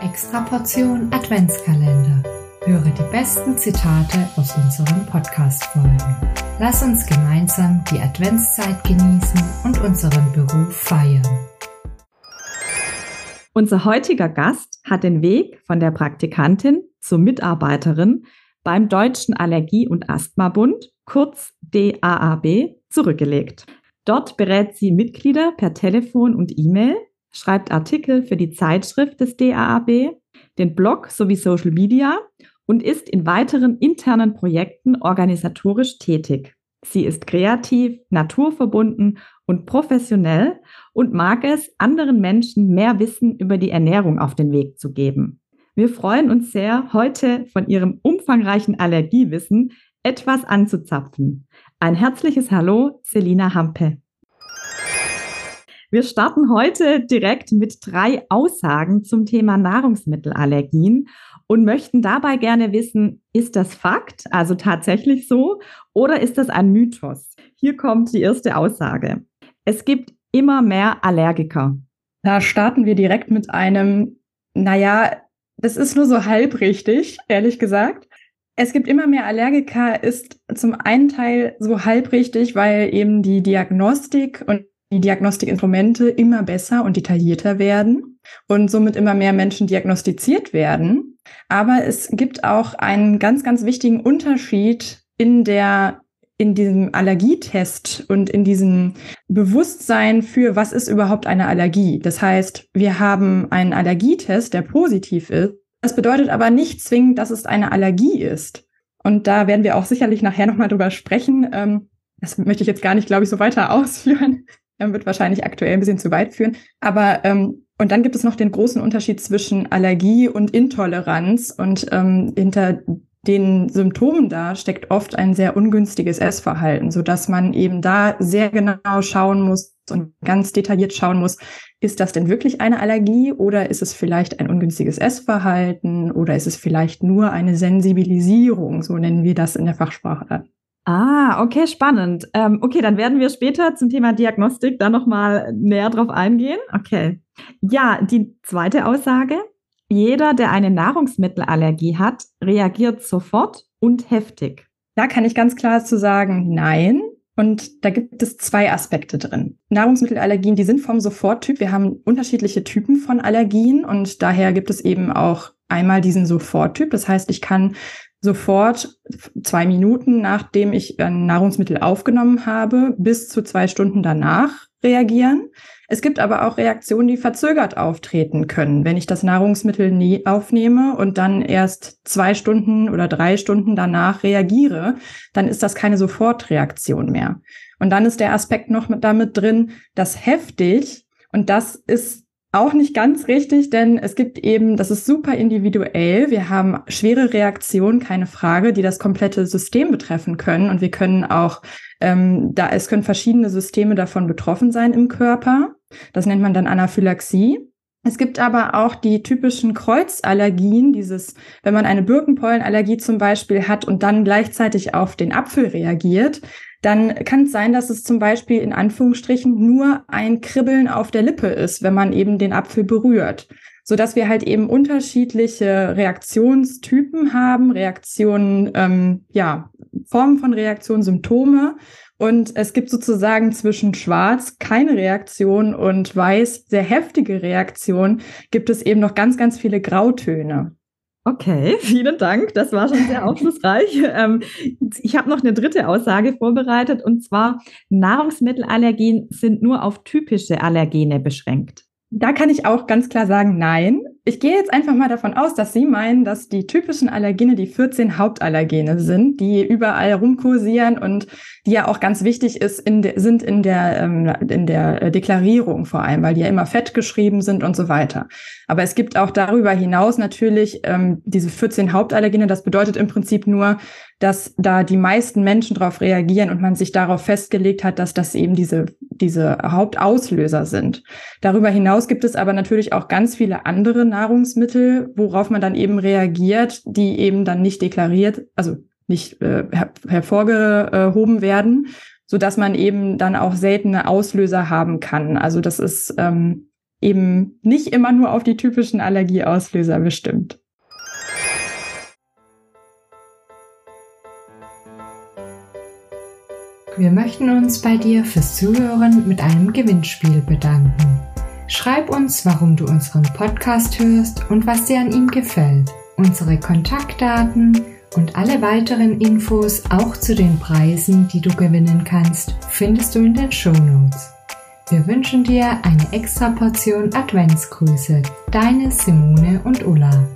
Extra Portion Adventskalender. Höre die besten Zitate aus unseren Podcast-Folgen. Lass uns gemeinsam die Adventszeit genießen und unseren Beruf feiern. Unser heutiger Gast hat den Weg von der Praktikantin zur Mitarbeiterin beim Deutschen Allergie- und Asthmabund, kurz DAAB, zurückgelegt. Dort berät sie Mitglieder per Telefon und E-Mail schreibt Artikel für die Zeitschrift des DAAB, den Blog sowie Social Media und ist in weiteren internen Projekten organisatorisch tätig. Sie ist kreativ, naturverbunden und professionell und mag es, anderen Menschen mehr Wissen über die Ernährung auf den Weg zu geben. Wir freuen uns sehr, heute von ihrem umfangreichen Allergiewissen etwas anzuzapfen. Ein herzliches Hallo, Selina Hampe. Wir starten heute direkt mit drei Aussagen zum Thema Nahrungsmittelallergien und möchten dabei gerne wissen, ist das Fakt, also tatsächlich so, oder ist das ein Mythos? Hier kommt die erste Aussage. Es gibt immer mehr Allergiker. Da starten wir direkt mit einem, naja, das ist nur so halb richtig, ehrlich gesagt. Es gibt immer mehr Allergiker, ist zum einen Teil so halb richtig, weil eben die Diagnostik und die Diagnostikinstrumente immer besser und detaillierter werden und somit immer mehr Menschen diagnostiziert werden. Aber es gibt auch einen ganz, ganz wichtigen Unterschied in der in diesem Allergietest und in diesem Bewusstsein für, was ist überhaupt eine Allergie. Das heißt, wir haben einen Allergietest, der positiv ist. Das bedeutet aber nicht zwingend, dass es eine Allergie ist. Und da werden wir auch sicherlich nachher nochmal drüber sprechen. Ähm, das möchte ich jetzt gar nicht, glaube ich, so weiter ausführen wird wahrscheinlich aktuell ein bisschen zu weit führen. Aber ähm, und dann gibt es noch den großen Unterschied zwischen Allergie und Intoleranz. Und ähm, hinter den Symptomen da steckt oft ein sehr ungünstiges Essverhalten, so dass man eben da sehr genau schauen muss und ganz detailliert schauen muss, ist das denn wirklich eine Allergie oder ist es vielleicht ein ungünstiges Essverhalten oder ist es vielleicht nur eine Sensibilisierung, so nennen wir das in der Fachsprache. Ah, okay, spannend. Ähm, okay, dann werden wir später zum Thema Diagnostik da nochmal näher drauf eingehen. Okay. Ja, die zweite Aussage. Jeder, der eine Nahrungsmittelallergie hat, reagiert sofort und heftig. Da kann ich ganz klar zu sagen, nein. Und da gibt es zwei Aspekte drin. Nahrungsmittelallergien, die sind vom Soforttyp. Wir haben unterschiedliche Typen von Allergien und daher gibt es eben auch einmal diesen Soforttyp. Das heißt, ich kann sofort zwei Minuten, nachdem ich ein Nahrungsmittel aufgenommen habe, bis zu zwei Stunden danach reagieren. Es gibt aber auch Reaktionen, die verzögert auftreten können. Wenn ich das Nahrungsmittel nie aufnehme und dann erst zwei Stunden oder drei Stunden danach reagiere, dann ist das keine Sofortreaktion mehr. Und dann ist der Aspekt noch mit damit drin, dass heftig, und das ist auch nicht ganz richtig, denn es gibt eben, das ist super individuell. Wir haben schwere Reaktionen, keine Frage, die das komplette System betreffen können. Und wir können auch, ähm, da es können verschiedene Systeme davon betroffen sein im Körper. Das nennt man dann Anaphylaxie. Es gibt aber auch die typischen Kreuzallergien, dieses, wenn man eine Birkenpollenallergie zum Beispiel hat und dann gleichzeitig auf den Apfel reagiert, dann kann es sein, dass es zum Beispiel in Anführungsstrichen nur ein Kribbeln auf der Lippe ist, wenn man eben den Apfel berührt. So dass wir halt eben unterschiedliche Reaktionstypen haben, Reaktionen, ähm, ja, Formen von Reaktionen, Symptome. Und es gibt sozusagen zwischen Schwarz keine Reaktion und Weiß sehr heftige Reaktion, gibt es eben noch ganz, ganz viele Grautöne. Okay, vielen Dank. Das war schon sehr aufschlussreich. Ähm, ich habe noch eine dritte Aussage vorbereitet und zwar Nahrungsmittelallergien sind nur auf typische Allergene beschränkt. Da kann ich auch ganz klar sagen, nein. Ich gehe jetzt einfach mal davon aus, dass Sie meinen, dass die typischen Allergene die 14 Hauptallergene sind, die überall rumkursieren und die ja auch ganz wichtig ist in de, sind in der, ähm, in der äh, Deklarierung vor allem, weil die ja immer fett geschrieben sind und so weiter. Aber es gibt auch darüber hinaus natürlich ähm, diese 14 Hauptallergene. Das bedeutet im Prinzip nur, dass da die meisten Menschen darauf reagieren und man sich darauf festgelegt hat, dass das eben diese, diese Hauptauslöser sind. Darüber hinaus gibt es aber natürlich auch ganz viele andere Nahrungsmittel, worauf man dann eben reagiert, die eben dann nicht deklariert, also nicht äh, her hervorgehoben werden, so dass man eben dann auch seltene Auslöser haben kann. Also das ist ähm, eben nicht immer nur auf die typischen Allergieauslöser bestimmt. Wir möchten uns bei dir fürs Zuhören mit einem Gewinnspiel bedanken. Schreib uns, warum du unseren Podcast hörst und was dir an ihm gefällt. Unsere Kontaktdaten und alle weiteren Infos auch zu den Preisen, die du gewinnen kannst, findest du in den Show Notes. Wir wünschen dir eine extra Portion Adventsgrüße. Deine Simone und Ulla.